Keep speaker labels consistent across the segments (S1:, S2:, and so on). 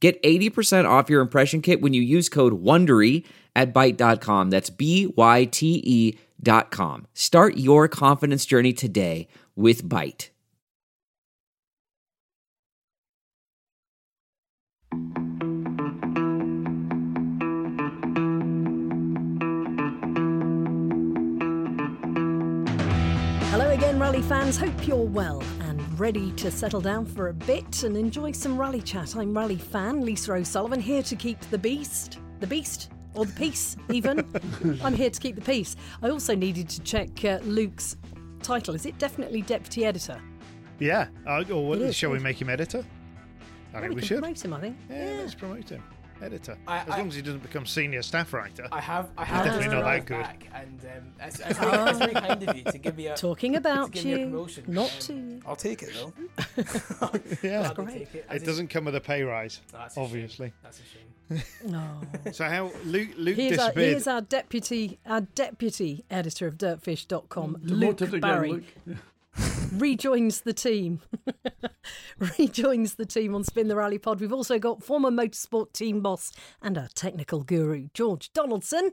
S1: Get 80% off your impression kit when you use code WONDERY at Byte.com. That's B-Y-T-E dot com. Start your confidence journey today with Byte.
S2: Hello again, rally fans. Hope you're well ready to settle down for a bit and enjoy some rally chat. I'm rally fan Lisa O'Sullivan, here to keep the beast, the beast, or the peace, even. I'm here to keep the peace. I also needed to check uh, Luke's title. Is it definitely deputy editor?
S3: Yeah. Uh, or what, shall we make him editor? I
S2: Well,
S3: think we, should.
S2: promote him, I think.
S3: Yeah, let's promote him. Editor.
S4: I-
S3: as
S4: I-
S3: long as he doesn't become senior staff writer.
S4: I have, I have
S3: Definitely not that good.
S4: Back and um, it's, it's, very, it's very kind of you to give me a
S2: Talking
S4: to
S2: about
S4: give me a
S2: you,
S4: promotion.
S2: not
S4: Um,
S2: to.
S4: I'll take it though.
S3: yeah.
S4: Gladly
S2: great.
S4: take it.
S3: It doesn't come with a pay rise,
S4: That's a shame.
S3: obviously.
S4: That's a shame.
S2: No.
S3: So how Luke Luke
S2: Here's our,
S3: disappeared.
S2: here's our deputy, our deputy editor of Dirtfish.com,
S5: Demoted
S2: Luke
S5: again,
S2: Barry.
S5: Luke.
S2: Rejoins the team. rejoins the team on Spin the Rally Pod. We've also got former motorsport team boss and our technical guru, George Donaldson.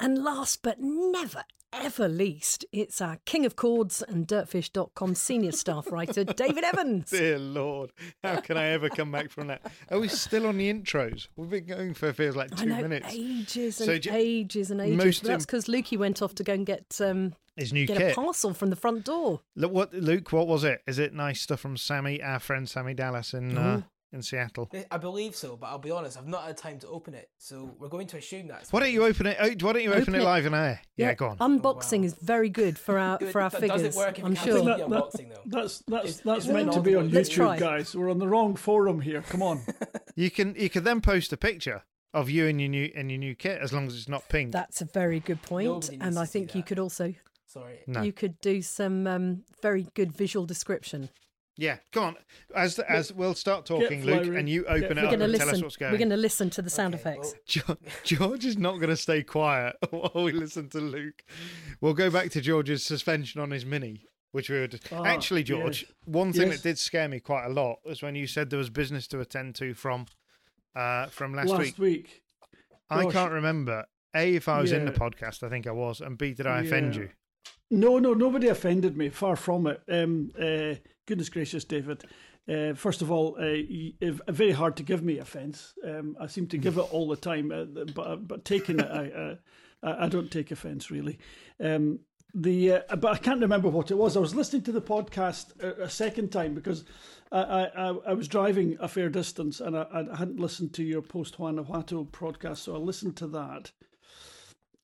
S2: And last but never, ever least, it's our king of chords and dirtfish.com senior staff writer, David Evans.
S3: Dear Lord, how can I ever come back from that? Are we still on the intros? We've been going for feels like two
S2: know,
S3: minutes.
S2: ages and
S3: So you-
S2: ages and ages.
S3: most
S2: that's because Lukey went off to go and get um,
S3: His new
S2: get
S3: kit.
S2: a parcel from the front door.
S3: Look, what Luke? What was it? Is it nice stuff from Sammy, our friend Sammy Dallas in uh, in Seattle?
S4: I believe so, but I'll be honest, I've not had time to open it, so we're going to assume that's.
S3: Why don't you open it? oh, Why don't you open,
S2: Open
S3: it
S2: it.
S3: live in air? Yeah, go on.
S2: Unboxing
S4: wow.
S2: is very good for our for our
S4: Does
S2: figures.
S4: it work if
S2: I'm
S4: you
S2: sure.
S5: That- that-
S4: unboxing though?
S5: That's that's
S4: Is-
S5: that's
S4: is it
S5: meant to be on
S2: Let's try.
S5: YouTube, guys. We're on the wrong forum here. Come on.
S3: You can you can then post a picture of you in your new in your new kit as long as it's not pink.
S2: That's a very good point,
S4: Nobody needs
S2: and I think you could also
S4: Sorry.
S3: no.
S2: you could do some um, very good visual description.
S3: Yeah, go on. As as we'll start talking, Luke, and you open it up
S2: going to
S3: and tell us
S2: listen.
S3: what's
S2: We're
S3: going.
S2: going to listen to the sound
S4: Okay,
S2: effects.
S3: Jo- George is not going to stay quiet while we listen to Luke. We'll go back to George's suspension on his mini, which we would
S5: Ah,
S3: actually, George.
S5: yes.
S3: One thing
S5: Yes.
S3: that did scare me quite a lot was when you said there was business to attend to from uh, from last, week.
S5: Last
S3: week.
S5: week.
S3: I can't remember. A, if I was in the podcast, I think I was, and B, did I offend
S5: Yeah.
S3: you?
S5: No, no, nobody offended me. Far from it. Um, uh, goodness gracious, David. Uh, first of all, uh, uh, very hard to give me offence. Um, I seem to give it all the time, uh, but but taking it, I, uh, I I don't take offence really. Um, the uh, but I can't remember what it was. I was listening to the podcast a, a second time because I, I I- I was driving a fair distance and I, I hadn't listened to your post Guanajuato podcast, so I listened to that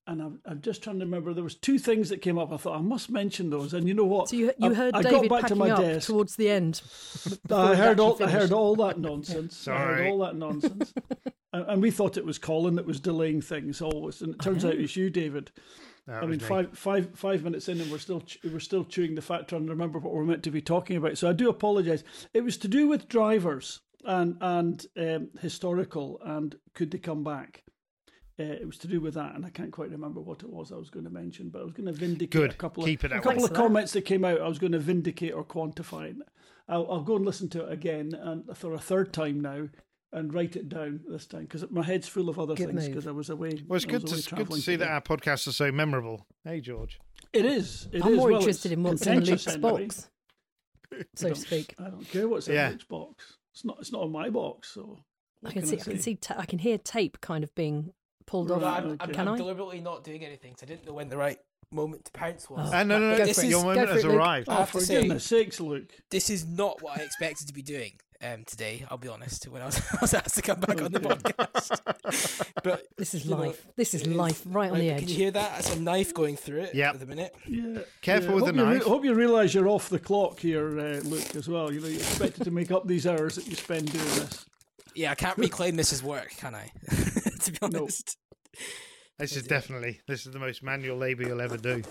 S5: and I'm, I'm just trying to remember. There was two things that came up. I thought I must mention those. And you know what?
S2: So you you
S5: I,
S2: heard
S5: I
S2: David
S5: got back to
S2: packing
S5: my
S2: up
S5: desk.
S2: towards the end.
S5: I heard all.
S2: actually
S5: I heard all that nonsense. I heard
S3: Sorry.
S5: all that nonsense. and, and we thought it was Colin that was delaying things always, and it turns out it's you, David.
S3: That
S5: I mean,
S3: me.
S5: five, five, five minutes in, and we're still ch- we're still chewing the fat, trying to remember what we're meant to be talking about. So I do apologise. It was to do with drivers and and um, historical, and could they come back? Uh, it was to do with that, and I can't quite remember what it was I was going to mention, but I was going to vindicate
S3: Good.
S5: a couple
S3: Keep
S5: of
S3: that
S5: a couple of comments that came out. I was going to vindicate or quantify. it. I'll, I'll go and listen to it again, and for a third time now, and write it down this time because my head's full of other
S2: Good
S5: things because I was away.
S3: Well, it's
S5: was
S3: good to,
S5: away
S3: it's good to
S5: travelling
S3: see that our podcasts are so memorable. Hey, George.
S5: It is. It
S2: I'm
S5: is.
S2: more
S5: Well,
S2: interested in what's in
S5: contentious
S2: Luke's box, so to speak.
S5: I don't care what's in
S3: Yeah.
S5: Luke's box. It's not. It's not in my box. So
S2: I
S5: what
S2: can see. I can see. Ta- I can hear tape kind of being pulled
S5: Right.
S2: off.
S4: I'm, I'm.
S2: Can
S4: I'm
S2: I?
S4: deliberately not doing anything because I didn't know when the right moment to pounce was.
S2: Oh.
S3: Ah, no, no, no.
S4: This
S2: for it.
S4: is
S3: Your moment has
S2: Luke.
S3: arrived.
S4: I
S5: Oh,
S4: have
S5: for
S4: to say-
S5: goodness sakes, Luke!
S4: this is not what I expected to be doing um, today. I'll be honest. When I was, I was asked to come back on the podcast, but
S2: This is
S4: you know,
S2: life. This is
S4: it
S2: life right on the
S4: Right, Can you hear that? That's a knife going through it
S3: Yep.
S4: at the minute.
S5: Yeah.
S3: Careful
S5: yeah.
S3: with
S5: hope
S3: the
S5: you
S3: knife.
S5: hope you realise you're off the clock here, uh, Luke, as well. You know, you're expected to make up these hours that you spend doing this.
S4: Yeah, I can't reclaim this as work, can I? to be
S5: No.
S4: honest.
S3: This is
S4: Is
S3: definitely this is the most manual labour you'll ever do.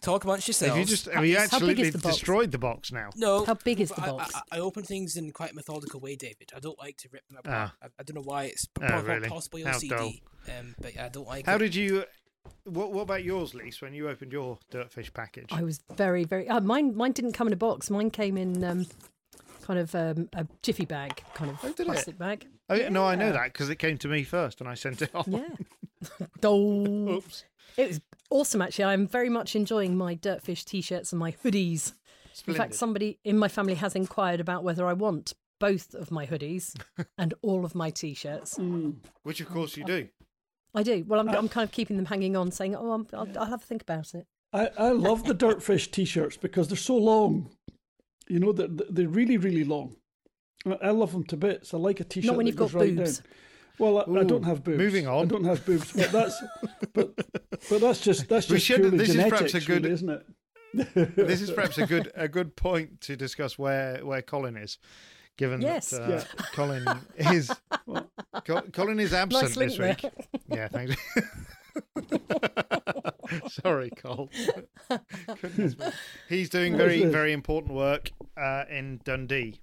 S4: Talk amongst yourselves.
S3: Have you just
S2: How-
S3: have you
S2: how big
S3: absolutely
S2: is the box?
S3: destroyed the box now?
S4: No.
S2: How big is the box?
S4: I, I, open things in quite a methodical way, David. I don't like to rip them apart. I, I don't know why it's p-
S3: Oh,
S4: po-
S3: really?
S4: possibly
S3: How
S4: OCD, um, but yeah, I don't like
S3: How
S4: it.
S3: did you? What What about yours, Lise? When you opened your dirtfish package?
S2: I was very, very. Uh, mine, mine didn't come in a box. Mine came in um, kind of um, a jiffy bag, kind of
S3: Oh, did it?
S2: plastic bag.
S3: Oh, yeah, no, I know that because it came to me first, and I sent it off.
S2: Yeah. oh,
S3: Oops.
S2: it was awesome. Actually, I'm very much enjoying my Dirtfish t-shirts and my hoodies. In fact, somebody in my family has inquired about whether I want both of my hoodies and all of my t-shirts.
S5: Mm.
S3: Which of course you do.
S2: I do. Well, I'm, I'm kind of keeping them hanging on, saying, "Oh, I'm, I'll, I'll have a think about it."
S5: I, I love the Dirtfish t-shirts because they're so long. You know, they're, they're really, really long. I- I love them to bits. I like a t-shirt
S2: Not when you've got
S5: goes right
S2: boobs.
S5: down. Well, I, I don't have boobs.
S3: moving on.
S5: I don't have boobs, but that's but but that's just that's just
S3: should-
S5: purely
S3: this is perhaps a good,
S5: really, isn't it?
S3: This is perhaps a good a good point to discuss where where Colin is, given
S2: Yes.
S3: that uh, Colin is Colin is absent
S2: Nice link
S3: this
S2: there.
S3: week. Yeah, thanks. Sorry, Cole. He's doing very very important work uh, in Dundee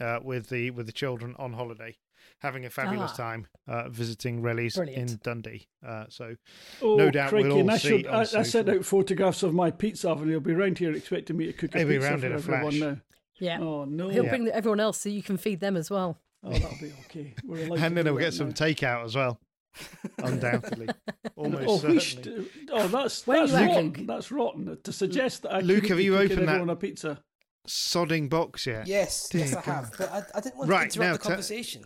S3: uh, with the with the children on holiday, having a fabulous
S2: Ah.
S3: time uh, visiting rallies
S2: Brilliant.
S3: in Dundee. Uh, so
S5: Oh,
S3: No doubt we'll all
S5: and I,
S3: see
S5: showed,
S3: on
S5: I, I sent out photographs of my pizza oven. He'll be round here expecting me to cook a
S3: He'll be
S5: pizza
S3: round
S5: for
S3: in a
S5: everyone now.
S2: Yeah.
S5: Oh no!
S2: He'll
S3: Yeah.
S2: bring everyone else so you can feed them as well.
S5: Oh, that'll be okay. We're
S3: and then
S5: do
S3: he'll get
S5: that
S3: some takeout as well. Undoubtedly, almost
S5: Oh,
S3: certainly.
S5: should, oh, that's
S2: Where are
S5: that's rotten.
S2: working?
S5: That's rotten to suggest that I
S3: Luke, have you
S5: cooking
S3: opened that-
S5: everyone a pizza.
S3: Sodding box yet?
S4: Yes, yes,
S3: Dear
S4: I have. But I, I didn't want
S3: Right,
S4: to interrupt
S3: now
S4: the
S3: te-
S4: conversation.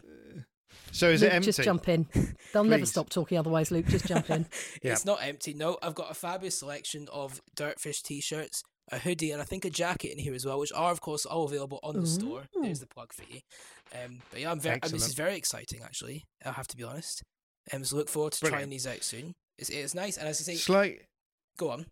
S3: So is
S2: Luke,
S3: it empty?
S2: just jump in. They'll never stop talking otherwise, Luke. Just jump in.
S3: Yeah.
S4: It's not empty. No, I've got a fabulous selection of Dirtfish t-shirts, a hoodie, and I think a jacket in here as well, which are of course all available on the store. There's the plug for you. Um, but yeah, I'm very. I mean, this is very exciting, actually. I have to be honest. Um, so look forward to
S3: Brilliant.
S4: trying these out soon. It's, it's nice, and as you say,
S3: Slight.
S4: go on.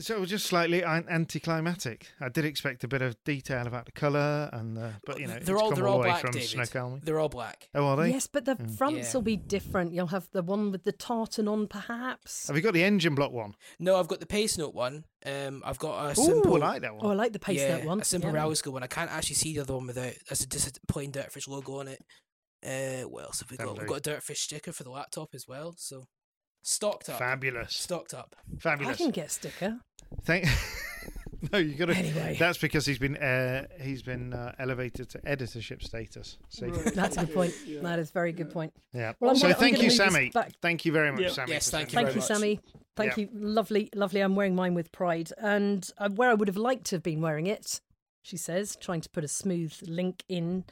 S3: So it was just slightly an- anticlimactic. I did expect a bit of detail about the colour and the, but you know,
S4: they're all they're
S3: all
S4: all black,
S3: from
S4: David.
S3: Snoqualmie.
S4: They're all black.
S3: Oh, are they?
S2: yes, but the
S3: Mm.
S2: fronts
S4: Yeah.
S2: will be different. You'll have the one with the tartan on, perhaps.
S3: Have you got the engine block one?
S4: No, I've got the pace note one. Um, I've got a
S3: Ooh,
S4: simple.
S3: I like that one.
S2: Oh, I like the pace
S4: yeah,
S2: note one.
S4: a simple
S2: yeah.
S4: rally school one. I can't actually see the other one without. That's a, just a plain Dirtfish logo on it. Uh, what else have we
S3: That'll
S4: got? We've got a Dirtfish sticker for the laptop as well. So stocked up.
S3: Fabulous.
S4: Stocked up.
S3: Fabulous.
S2: I can get a sticker.
S3: Thank. no, you got to.
S2: Anyway.
S3: That's because he's been uh, he's been uh, elevated to editorship status. See.
S5: Right,
S2: That's a good point.
S5: yeah.
S2: That is a very good point.
S3: Yeah.
S2: Well, I'm
S3: so
S2: gonna-
S3: thank you,
S2: move
S3: Sammy. Thank you very much,
S5: Yeah.
S3: Sammy.
S4: Yes, thank you
S3: sending
S2: Thank you,
S4: much.
S2: Sammy. Thank
S3: Yeah.
S2: you. Lovely, lovely. I'm wearing mine with pride. And uh, where I would have liked to have been wearing it, she says, trying to put a smooth link in.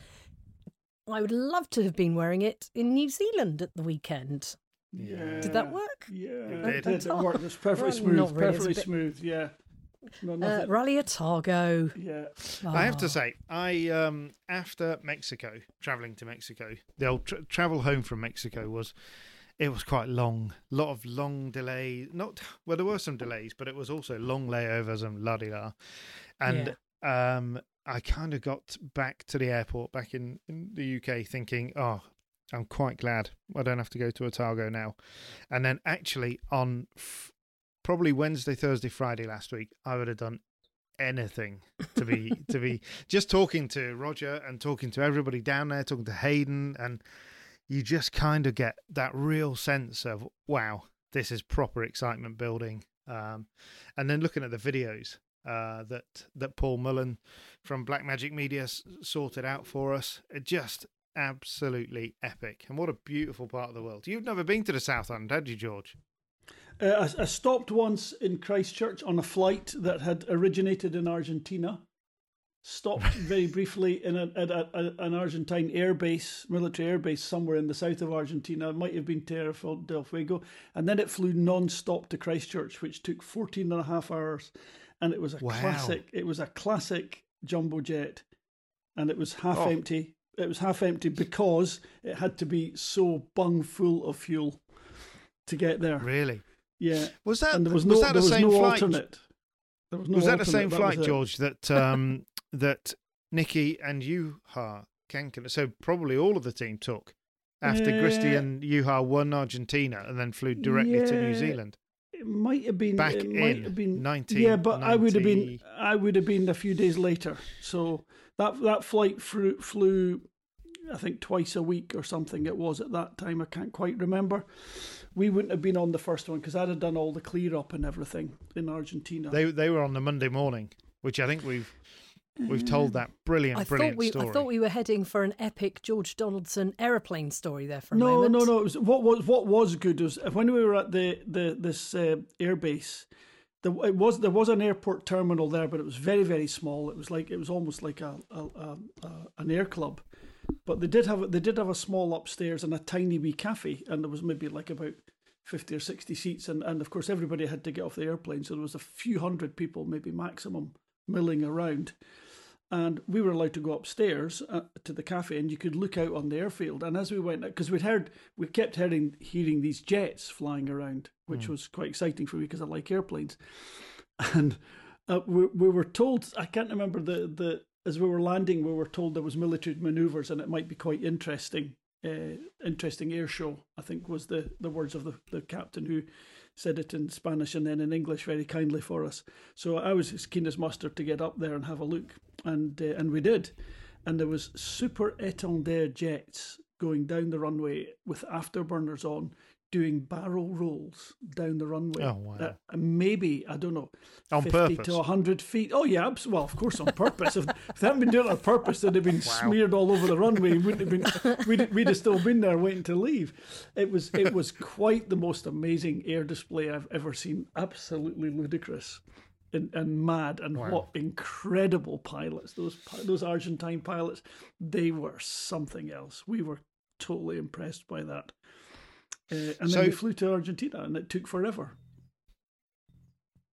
S2: I would love to have been wearing it in New Zealand at the weekend.
S5: Yeah.
S2: Did that work?
S5: Yeah,
S3: It
S5: it
S3: did.
S5: did. It worked. It's perfectly
S2: Well,
S5: smooth.
S2: really,
S5: perfectly
S2: bit-
S5: smooth. Yeah. No,
S2: Uh. Rally Otago.
S5: yeah.
S3: I have
S2: Ah.
S3: to say, I um after Mexico, traveling to Mexico, the old tra- travel home from Mexico was, it was quite long. A lot of long delays. Not well, there were some delays, but it was also long layovers and la di la. And um, I kind of got back to the airport back in, in the UK thinking, oh, I'm quite glad I don't have to go to Otago now. And then actually on f- probably Wednesday, Thursday, Friday last week, I would have done anything to be to be just talking to Roger and talking to everybody down there, talking to Hayden, and you just kind of get that real sense of wow, this is proper excitement building. Um, and then looking at the videos uh, that that Paul Mullen from Black Magic Media s- sorted out for us, it just absolutely epic. And what a beautiful part of the world. You've never been to the South End, had you, George?
S5: Uh, I, I stopped once in Christchurch on a flight that had originated in Argentina. Stopped very briefly in a, at a, a, an Argentine airbase, military airbase somewhere in the south of Argentina. It might have been Tierra del Fuego. And then it flew non stop to Christchurch, which took 14 and a half hours. And it was a
S3: Wow.
S5: classic, it was a classic jumbo jet. And it was half
S3: Oh.
S5: empty. It was half empty because it had to be so bung full of fuel to get there.
S3: Really?
S5: Yeah,
S3: Was that
S5: and there was
S3: was
S5: no
S3: that
S5: there
S3: the
S5: was
S3: same
S5: no
S3: flight?
S5: alternate. There was no
S3: was that the same
S5: that
S3: flight,
S5: was.
S3: George? That um, that Nicky and Juha Kankkunen. So probably all of the team took after Christie
S5: Uh,
S3: and Juha won Argentina and then flew directly to New Zealand.
S5: It might have been
S3: Back
S5: it might
S3: in
S5: have been
S3: 1990.
S5: Yeah, but I would have been I would have been a few days later. So that that flight flew, flew I think twice a week or something it was at that time. I can't quite remember. We wouldn't have been on the first one because I'd have done all the clear up and everything in Argentina.
S3: They they were on the Monday morning, which I think we've we've told that brilliant,
S2: I
S3: brilliant
S2: thought we
S3: story.
S2: I thought we were heading for an epic George Donaldson aeroplane story there for a
S5: no,
S2: moment.
S5: no, no. It was, what was what was good was when we were at the the this uh, airbase. The, it was there was an airport terminal there, but it was very very small. It was like it was almost like a, a, a, a an air club, but they did have they did have a small upstairs and a tiny wee cafe, and there was maybe like about fifty or sixty seats, and and of course everybody had to get off the airplane, so there was a few hundred people, maybe maximum, milling around and we were allowed to go upstairs uh, to the cafe and you could look out on the airfield. And as we went because we'd heard we kept hearing hearing these jets flying around which was quite exciting for me because i like airplanes. And uh, we, we were told i can't remember the, the as we were landing we were told there was military maneuvers and it might be quite interesting uh, interesting air show i think was the, the words of the, the captain who said it in Spanish and then in English very kindly for us. So I was as keen as mustard to get up there and have a look, and uh, and we did. And there was super Étendard jets going down the runway with afterburners on, doing barrel rolls down the runway.
S3: Oh, wow.
S5: Uh, maybe I don't know,
S3: On
S5: fifty
S3: purpose?
S5: to hundred feet. Oh yeah, well of course on purpose. if, if they hadn't been doing it on purpose, they'd have been smeared all over the runway. Wouldn't have been. We'd, we'd have still been there waiting to leave. It was it was quite the most amazing air display I've ever seen. Absolutely ludicrous. And, and mad and what incredible pilots those those Argentine pilots they were something else we were totally impressed by that uh, and
S3: So-
S5: then we flew to Argentina and it took forever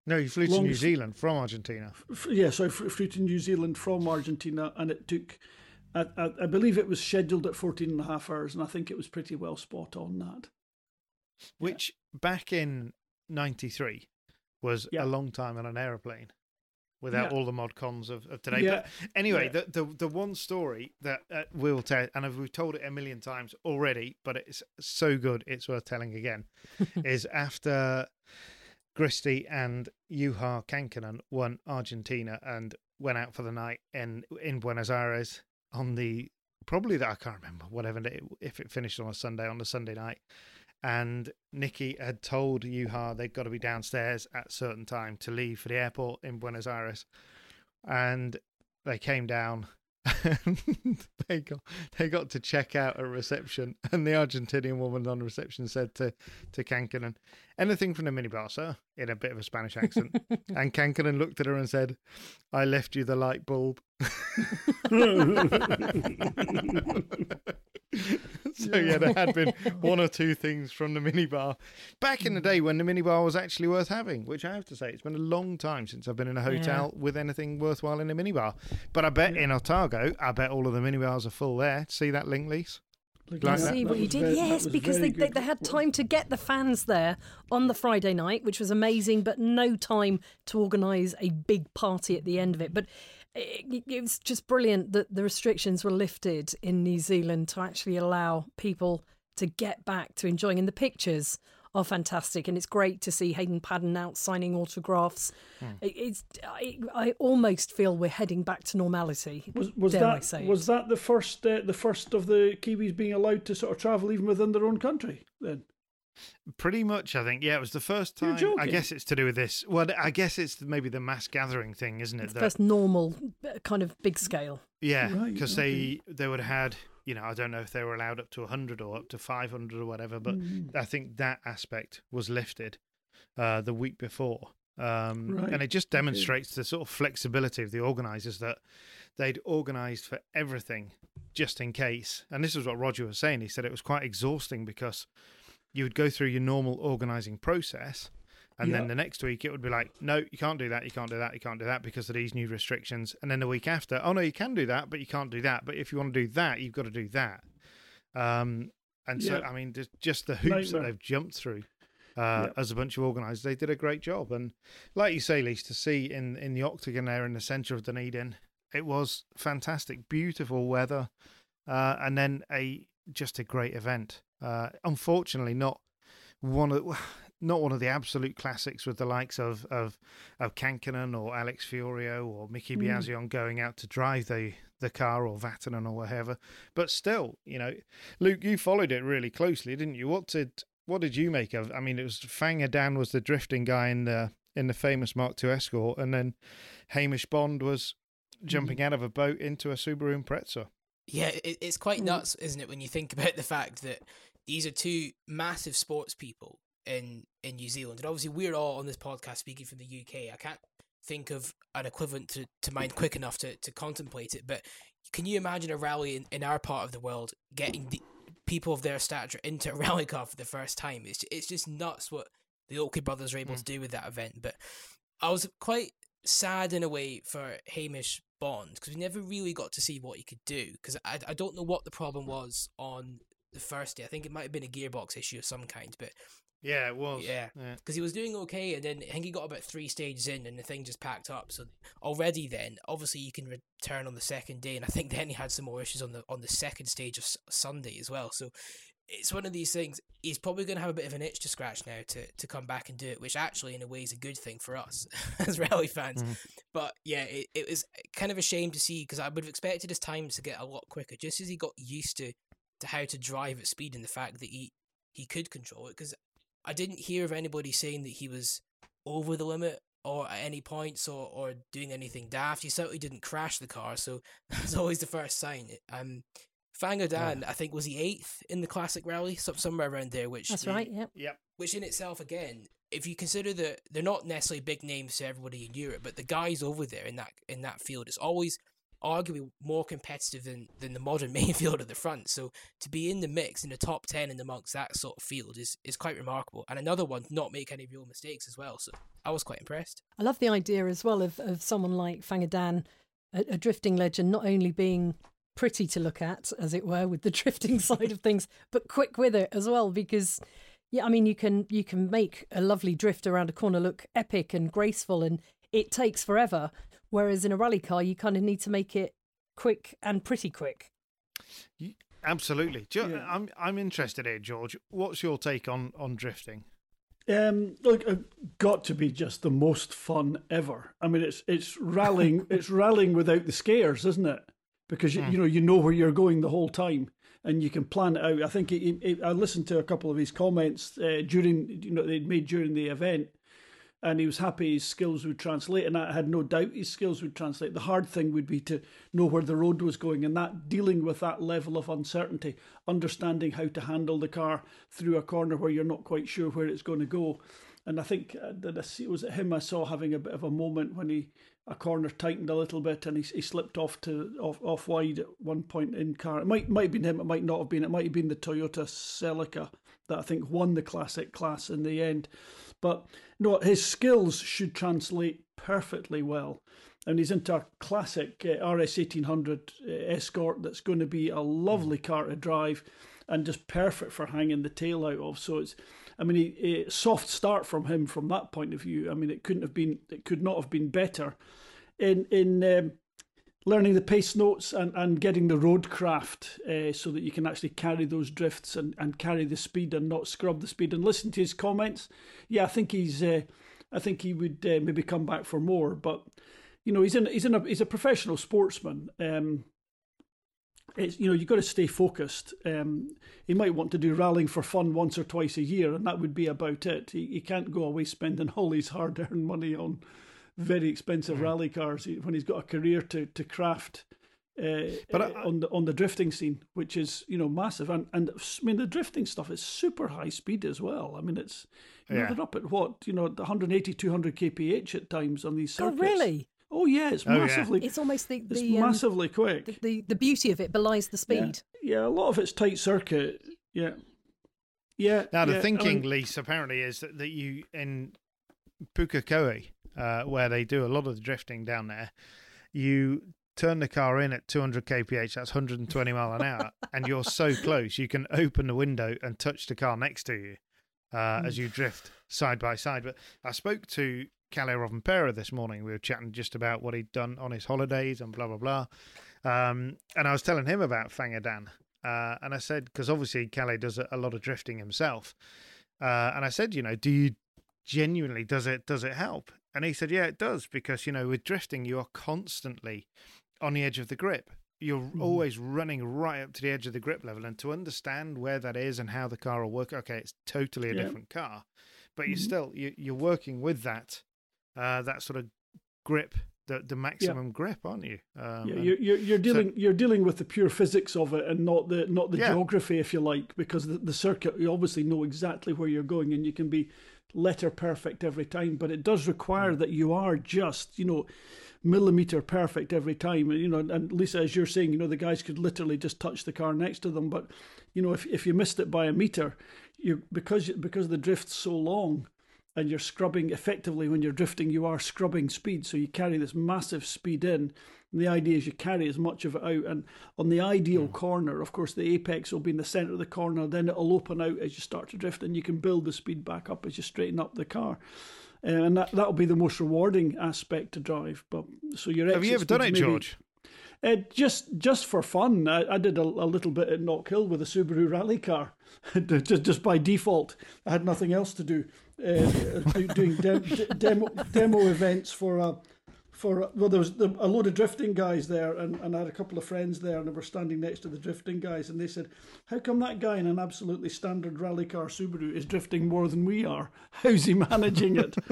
S3: no, you flew to New Zealand from Argentina.
S5: F- yeah, so I flew to New Zealand from Argentina, and it took, I, I, I believe it was scheduled at 14 and a half hours, and I think it was pretty well spot on that.
S3: which back in 93 was
S5: Yeah.
S3: a long time on an aeroplane without
S5: Yeah.
S3: all the mod cons of, of today.
S5: Yeah.
S3: But anyway,
S5: Yeah.
S3: the, the the one story that uh, we'll tell, and we've told it a million times already, but it's so good, it's worth telling again, is after Christie and Juha Kankkunen won Argentina and went out for the night in in Buenos Aires on the probably that I can't remember whatever if it finished on a Sunday on the Sunday night. And Nicky had told Juha they'd got to be downstairs at a certain time to leave for the airport in Buenos Aires. And they came down and they got they got to check out at reception and the Argentinian woman on reception said to, to Kankkunen, anything from the minibar, sir, in a bit of a Spanish accent. and Kankkunen looked at her and said, I left you the light bulb. so yeah, there had been one or two things from the minibar back in the day when the minibar was actually worth having. Which I have to say, it's been a long time since I've been in a hotel with anything worthwhile in a minibar. But I bet in Otago, I bet all of the minibars are full there. See that link lease?
S5: Like
S3: Like
S2: I
S3: that-
S2: see
S5: that
S2: what you did.
S5: very-
S2: yes, because they, they, they had time to get the fans there on the Friday night, which was amazing, but no time to organise a big party at the end of it. But it, it was just brilliant that the restrictions were lifted in New Zealand to actually allow people to get back to enjoying. And the pictures are fantastic, and it's great to see Hayden Paddon out signing autographs.
S5: Hmm.
S2: It, it's I, I almost feel we're heading back to normality.
S5: Was, was
S2: dare I
S5: that
S2: say
S5: was
S2: it.
S5: that the first uh, the first of the Kiwis being allowed to sort of travel even within their own country? Then
S3: Pretty much, I think. Yeah, it was the first
S5: You're
S3: time. I guess it's to do with this. Well, I guess it's maybe the mass gathering thing, isn't it?
S2: the
S3: That-
S2: first normal uh, kind of big scale.
S3: Yeah,
S5: Right,
S3: because they they would have had you know I don't know if they were allowed up to hundred or up to five hundred or whatever, but
S5: Mm.
S3: I think that aspect was lifted uh, the week before, um,
S5: Right,
S3: and it just demonstrates the sort of flexibility of the organisers that they'd organised for everything just in case. And this is what Roger was saying. He said it was quite exhausting because you would go through your normal organising process. And then the next week it would be like, no, you can't do that, you can't do that, you can't do that because of these new restrictions. And then the week after, oh no, you can do that, but you can't do that. But if you want to do that, you've got to do that. Um, and so, I mean, just, the hoops that they've jumped through uh, as a bunch of organisers, they did a great job. And like you say, Lise, to see in, in the octagon there in the centre of Dunedin, It was fantastic, beautiful weather, uh, and then a just a great event. Uh, unfortunately, not one of not one of the absolute classics with the likes of of of Kankkunen or Alex Fiorio or Miki
S2: Mm.
S3: Biasion going out to drive the the car or Vatanen or whatever. But still, you know, Luke, you followed it really closely, didn't you? What did what did you make of? I mean, it was Fanga Dan was the drifting guy in the in the famous Mark II Escort, and then Hamish Bond was jumping out of a boat into a Subaru Impreza.
S4: Yeah, it, it's quite
S2: Mm.
S4: nuts, isn't it, when you think about the fact that these are two massive sports people in in New Zealand, and obviously we're all on this podcast speaking from the UK. I can't think of an equivalent to, to mind quick enough to, to contemplate it, but can you imagine a rally in, in our part of the world getting the people of their stature into a rally car for the first time? It's it's just nuts what the Oakley brothers are able to do with that event. But I was quite sad in a way for Hamish Bond because we never really got to see what he could do because I, I don't know what the problem was on the first day. I think it might have been a gearbox issue of some kind, but
S3: Yeah, it was.
S4: Yeah.
S3: yeah.
S4: because he was doing okay, and then I think he got about three stages in, and the thing just packed up. So already then, obviously, you can return on the second day, and I think then he had some more issues on the on the second stage of Sunday as well. So it's one of these things. He's probably going to have a bit of an itch to scratch now to to come back and do it, which actually, in a way, is a good thing for us as rally fans.
S3: Mhm.
S4: But yeah, it, it was kind of a shame to see because I would have expected his times to get a lot quicker, just as he got used to to how to drive at speed and the fact that he he could control it. Because I didn't hear of anybody saying that he was over the limit or at any points or, or doing anything daft. He certainly didn't crash the car, so that's always the first sign. Um, Fanga Dan, I think, was the eighth in the classic rally, so somewhere around there. Which
S2: That's right. Yep.
S3: Yep.
S4: which in itself, again, if you consider that they're not necessarily big names to everybody in Europe, but the guys over there in that in that field is always arguably more competitive than, than the modern main field at the front. So to be in the mix in the top ten in amongst that sort of field is is quite remarkable. And another one, not make any real mistakes as well. So I was quite impressed.
S2: I love the idea as well of, of someone like Fanga Dan, a, a drifting legend, not only being pretty to look at, as it were, with the drifting side of things, but quick with it as well. Because, yeah, I mean, you can you can make a lovely drift around a corner look epic and graceful, and it takes forever. Whereas in a rally car, you kind of need to make it quick and pretty quick.
S3: Absolutely. Jo-
S5: Yeah.
S3: I'm I'm interested here, George. What's your take on on drifting?
S5: Um, look, uh, got to be just the most fun ever. I mean, it's it's rallying, it's rallying without the scares, isn't it? Because you, you know you know where you're going the whole time, and you can plan it out. I think I listened to a couple of his comments uh, during you know they'd made during the event, and he was happy his skills would translate, and I had no doubt his skills would translate. The hard thing would be to know where the road was going, and that dealing with that level of uncertainty, understanding how to handle the car through a corner where you're not quite sure where it's going to go. And I think uh, that I see, was it him I saw having a bit of a moment when he a corner tightened a little bit and he, he slipped off to off, off wide at one point in car. It might might have been him. It might not have been. It might have been the Toyota Celica that I think won the classic class in the end. But no, his skills should translate perfectly well. And he's into a classic uh, RS 1800 uh, Escort that's going to be a lovely car to drive and just perfect for hanging the tail out of. So it's, I mean, he, a soft start from him from that point of view. I mean, it couldn't have been, it could not have been better in in um, learning the pace notes and, and getting the road craft uh, so that you can actually carry those drifts and, and carry the speed and not scrub the speed and listen to his comments. Yeah, I think he's, uh, I think he would uh, maybe come back for more, but you know, he's in, he's in a, he's a professional sportsman. Um, it's you know you've got to stay focused. Um, he might want to do rallying for fun once or twice a year, and that would be about it. He, he can't go away spending all his hard-earned money on very expensive rally cars when he's got a career to to craft. Uh,
S3: But
S5: uh,
S3: I-
S5: on the on the drifting scene, which is you know massive, and and I mean the drifting stuff is super high speed as well. I mean it's you know,
S3: Yeah.
S5: they're up at what you know 180 200 kph at times on these
S2: Oh, really?
S5: Oh yeah, it's
S3: Oh, yeah.
S5: massively
S2: It's almost the
S5: it's
S2: the, um,
S5: massively quick.
S2: the, the the beauty of it belies the speed.
S5: Yeah, a lot of it's tight circuit. Yeah. Yeah.
S3: Now the
S5: yeah, I
S3: thinking,
S5: mean,
S3: Lise, apparently is that, that you in Pukekohe, uh, where they do a lot of the drifting down there, you turn the car in at 200 kph, that's 120 mile an hour, and you're so close you can open the window and touch the car next to you uh, as you drift side by side. But I spoke to Kalle Rovanperä this morning. We were chatting just about what he'd done on his holidays and blah blah blah. Um, and I was telling him about Fanga Dan, uh, and I said because obviously Kalle does a, lot of drifting himself, uh, and I said, you know, do you genuinely does it does it help? And he said, yeah, it does because you know with drifting you are constantly on the edge of the grip. You're
S5: Mm-hmm.
S3: always running right up to the edge of the grip level, and to understand where that is and how the car will work. Okay, it's totally a
S5: Yeah.
S3: different car, but you
S5: Mhm.
S3: still you, you're working with that uh, that sort of grip, the the maximum grip, aren't you? Um,
S5: Yeah, you're, you're, you're dealing you're dealing with the pure physics of it and not the not the
S3: Yeah.
S5: geography, if you like, because the, the circuit you obviously know exactly where you're going and you can be letter perfect every time, but it does require that you are just you know millimeter perfect every time. You know, and Lisa, as you're saying, you know, the guys could literally just touch the car next to them, but you know, if if you missed it by a meter, you because because the drift's so long and you're scrubbing effectively when you're drifting you are scrubbing speed. So you carry this massive speed in. And the idea is you carry as much of it out. And on the ideal corner of course the apex will be in the center of the corner. Then it'll open out as you start to drift and you can build the speed back up as you straighten up the car. Uh, and that, that'll be the most rewarding aspect to drive. But so your
S3: have you ever done it,
S5: maybe-
S3: George?
S5: uh, just just for fun, I, I did a, a little bit at Knockhill with a Subaru rally car, just just by default. I had nothing else to do- doing dem- d- demo demo events for uh, for well, there was a load of drifting guys there, and, and I had a couple of friends there, and they were standing next to the drifting guys, and they said, "How come that guy in an absolutely standard rally car Subaru is drifting more than we are? How's he managing it?"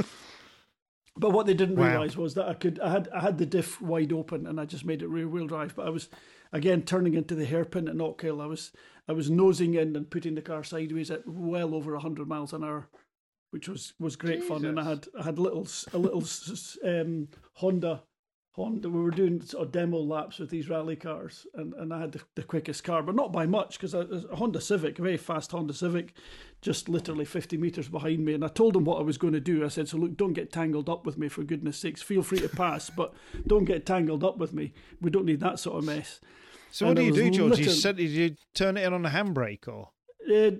S5: But what they didn't
S3: Wow.
S5: realise was that I could I had I had the diff wide open and I just made it rear wheel drive. But I was again turning into the hairpin at Knockhill. I was I was nosing in and putting the car sideways at well over hundred miles an hour, which was, was great fun. And I had I had little a little um, Honda Honda. We were doing sort of demo laps with these rally cars, and, and I had the, the quickest car, but not by much because a Honda Civic, a very fast Honda Civic, just literally 50 meters behind me. And I told him what I was going to do. I said, "So look, don't get tangled up with me for goodness sakes. Feel free to pass, but don't get tangled up with me. We don't need that sort of mess."
S3: So what
S5: And
S3: do you do, George? You said did you turn it in on the handbrake or?
S5: Uh,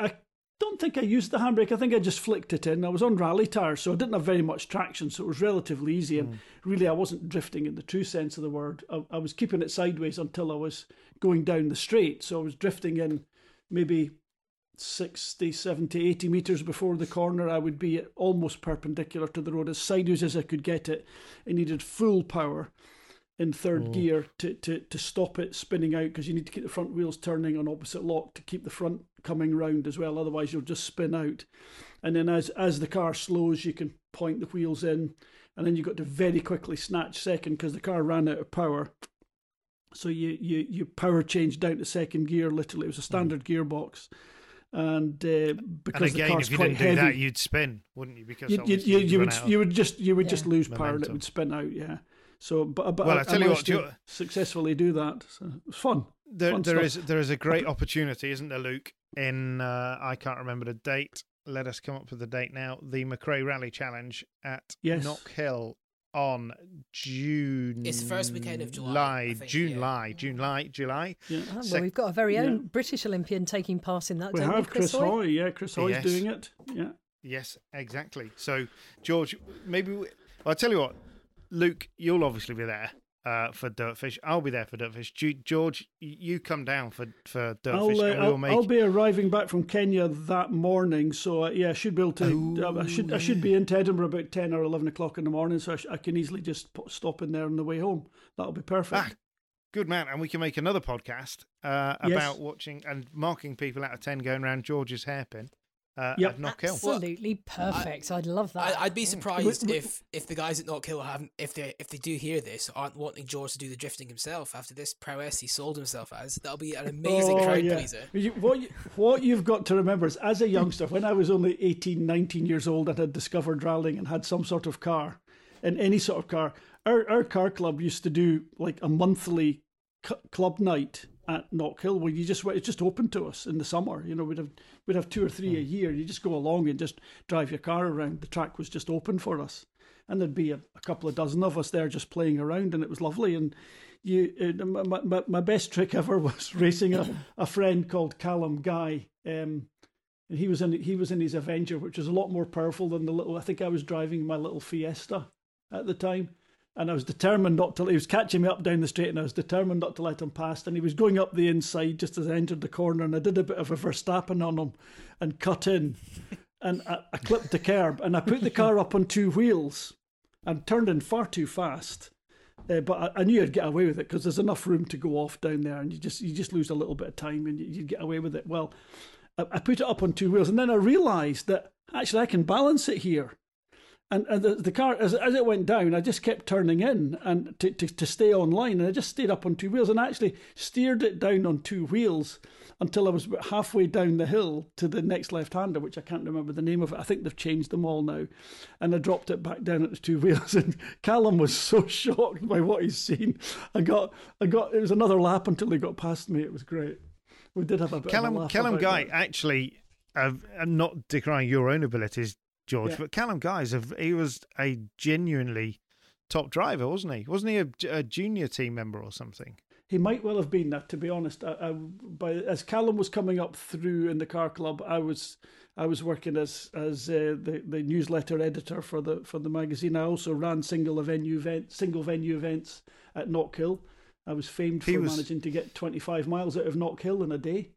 S5: I don't think I used the handbrake. I think I just flicked it in. I was on rally tires, so I didn't have very much traction, so it was relatively easy. And hmm. really, I wasn't drifting in the true sense of the word. I, I was keeping it sideways until I was going down the straight. So I was drifting in maybe 60, 70, 80 metres before the corner. I would be almost perpendicular to the road, as sideways as I could get it. I needed full power in third hmm. gear to, to, to stop it spinning out because you need to keep the front wheels turning on opposite lock to keep the front coming round as well. Otherwise, you'll just spin out. And then as as the car slows, you can point the wheels in, and then you've got to very quickly snatch second because the car ran out of power. So you, you, you power change down to second gear. Literally, it was a standard gearbox, and uh,
S3: And
S5: because the
S3: again,
S5: car's
S3: if you
S5: quite
S3: didn't do that, you'd spin, wouldn't you? Because
S5: you, you, you,
S3: you'd
S5: you would
S3: out
S5: you would just you would just
S2: Yeah.
S5: lose power and it would spin out. Yeah. So, but but
S3: Well,
S5: I,
S3: I tell you what,
S5: to
S3: Joe-
S5: successfully do that. So it was fun.
S3: there,
S5: fun
S3: there
S5: stuff.
S3: is there is a great opportunity, isn't there, Luke? In uh, I can't remember the date. Let us come up with the date now. The McRae Rally Challenge at
S5: Yes.
S3: Knock Hill on June.
S4: It's the first weekend of July, I think,
S3: June,
S4: yeah.
S3: July, July, July.
S5: Yeah.
S2: Ah, well,
S3: Sec-
S2: we've got a very own
S5: Yeah.
S2: British Olympian taking part in that,
S5: We
S2: don't
S5: have
S2: we,
S5: Chris,
S2: Hoy?
S5: Hoy. Yeah, Chris Hoy's
S3: Yes.
S5: doing it. Yeah.
S3: Yes, exactly. So, George, maybe we, well, I'll tell you what, Luke, you'll obviously be there uh, for Dirtfish. I'll be there for Dirtfish. Ge- George, you come down for for Dirtfish,
S5: I'll, uh, I'll,
S3: make.
S5: I'll be arriving back from Kenya that morning, so uh, yeah, I should be able to. uh, I should I should be into Edinburgh about ten or eleven o'clock in the morning, so I, sh- I can easily just put, stop in there on the way home. That'll be perfect.
S3: Ah, good man, and we can make another podcast uh,
S5: Yes.
S3: about watching and marking people out of ten going around George's hairpin uh,
S5: Yep.
S3: at Knock Hill.
S2: Absolutely perfect. I'd love that.
S4: I, I'd be surprised
S5: Wi- wi-
S4: if if the guys at Knockhill haven't if they if they do hear this aren't wanting George to do the drifting himself after this prowess he sold himself as. That'll be an amazing
S5: Oh,
S4: crowd
S5: yeah.
S4: pleaser.
S5: You- what, you, what you've got to remember is, as a youngster, when I was only 18, 19 years old and had discovered rallying and had some sort of car, in any sort of car, our, our car club used to do like a monthly cu- club night at Knockhill where you just went- it's just open to us in the summer. You know, we'd have we'd have two or three a year. You just go along and just drive your car around. The track was just open for us, and there'd be a, a couple of dozen of us there just playing around, and it was lovely. And you, uh, my, my, my best trick ever was racing a, a friend called Callum Guy. Um, and he was in he was in his Avenger, which was a lot more powerful than the little. I think I was driving my little Fiesta at the time, and I was determined not to. He was catching me up down the street, and I was determined not to let him pass. And he was going up the inside just as I entered the corner, and I did a bit of a Verstappen on him, and cut in, and I, I clipped the curb, and I put the car up on two wheels, and turned in far too fast. Uh, but I, I, knew I'd get away with it because there's enough room to go off down there, and you just you just lose a little bit of time, and you, you get away with it. Well, I, I put it up on two wheels, and then I realised that actually I can balance it here and, and the, the car as, as it went down i just kept turning in and to, to, to stay online and i just stayed up on two wheels and actually steered it down on two wheels until i was about halfway down the hill to the next left hander which i can't remember the name of it. I think they've changed them all now. And i dropped it back down at the two wheels and callum was so shocked by what he's seen. I got i got it was another lap until he got past me. It was great. We did have a bit
S3: callum
S5: of a laugh
S3: callum guy
S5: that.
S3: actually uh, i'm not decrying your own abilities George. Yeah. But Callum Guy's, he was a genuinely top driver, wasn't he? Wasn't he a, a, junior team member or something?
S5: He might well have been that, to be honest. I, I, by, as Callum was coming up through in the car club, I was I was working as as uh, the the newsletter editor for the for the magazine. I also ran single venue event single venue events at Knockhill. I was famed for was... managing to get 25 miles out of Knockhill in a day.